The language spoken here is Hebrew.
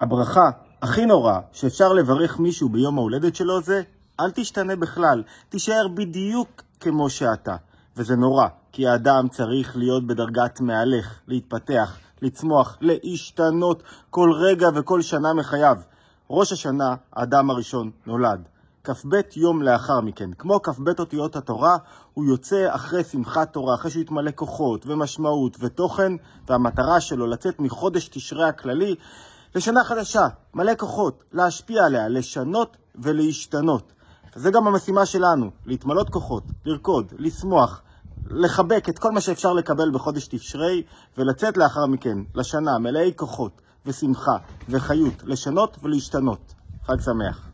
הברכה הכי נוראה שאפשר לברך מישהו ביום ההולדת שלו זה אל תשתנה בכלל, תישאר בדיוק כמו שאתה. וזה נורא, כי האדם צריך להיות בדרגת מהלך, להתפתח, לצמוח, להשתנות כל רגע וכל שנה מחייו. ראש השנה, האדם הראשון נולד. כ"ב יום לאחר מכן, כמו כ"ב אותיות התורה, הוא יוצא אחרי שמחת תורה, אחרי שהוא יתמלא כוחות ומשמעות ותוכן, והמטרה שלו לצאת מחודש תשרי הכללי לשנה חדשה, מלא כוחות, להשפיע עליה, לשנות ולהשתנות. זה גם המשימה שלנו, להתמלות כוחות, לרקוד, לשמוח, לחבק את כל מה שאפשר לקבל בחודש תשרי, ולצאת לאחר מכן לשנה מלאי כוחות ושמחה וחיות, לשנות ולהשתנות. חג שמח.